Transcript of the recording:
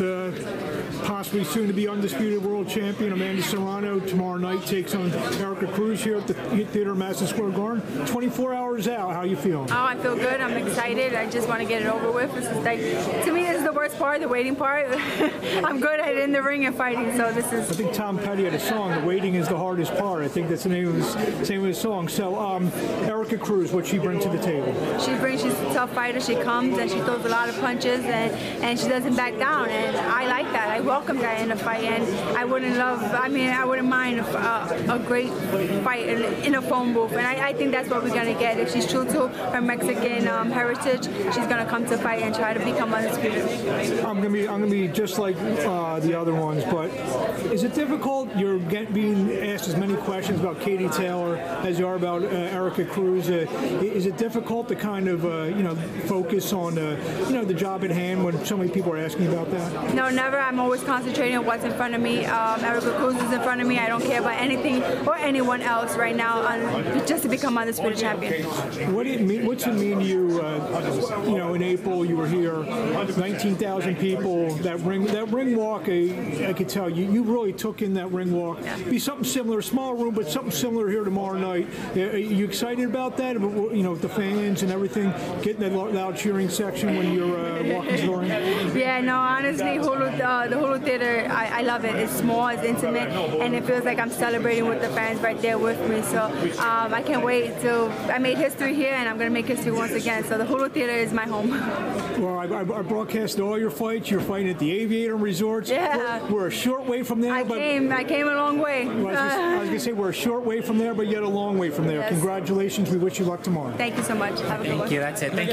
with uh, possibly soon to be undisputed world champion Amanda Serrano. Tomorrow night takes on Erika Cruz here at the Theater Madison Square Garden. 24 hours out. How you feeling? Oh, I feel good. I'm excited. I just want to get it over with. This is like, to me, this is the worst part, the waiting part. I'm good at it in the ring and fighting, so this is. I think Tom Petty had a song, The Waiting is the Hardest Part. I think that's the name of his, name of his song. So, um, Erika Cruz, what she brings to the table? She brings, she's a tough fighter. She comes and she throws a lot of punches and, and she doesn't back down. And I like that. I welcome that in a fight. And I wouldn't love, I mean, I wouldn't mind a, a great fight in, in a phone booth. And I, I think that's what we're going to get. If she's true to her Mexican um, heritage, she's going to come to fight and try to become undisputed. I'm gonna be I'm gonna be just like uh, the other ones, but is it difficult? You're get, being asked as many questions about Katie Taylor as you are about uh, Erika Cruz. Uh, is it difficult to kind of uh, you know focus on uh, you know the job at hand when so many people are asking about that? No, never. I'm always concentrating on what's in front of me. Um, Erika Cruz is in front of me. I don't care about anything or anyone else right now, on, just to become undisputed champion. What do it mean? What's it mean to you? Uh, you know, in April you were here, 19,000 people. That ring, that ring walk, I, I could tell you, you really took in that ring walk. Be something similar, small room, but something similar here tomorrow night. Uh, Are you excited about that? You know, the fans and everything, getting that loud cheering section when you're uh, walking through the ring. Yeah, no, honestly, Hulu, uh, the Hulu Theater, I, I love it. It's small, it's intimate, and it feels like I'm celebrating with the fans right there with me. So um, I can't wait till I made history here, and I'm going to make history once again. So the Hulu Theater is my home. Well, I, I I broadcasted all your fights. You're fighting at the Aviator Sports. Yeah. We're, we're a short way from there, I but. came, I came a long way. Well, I was gonna- I was going to say we're a short way from there, but yet a long way from there. Yes. Congratulations. We wish you luck tomorrow. Thank you so much. Have a good one. Thank you. That's it. Thank you.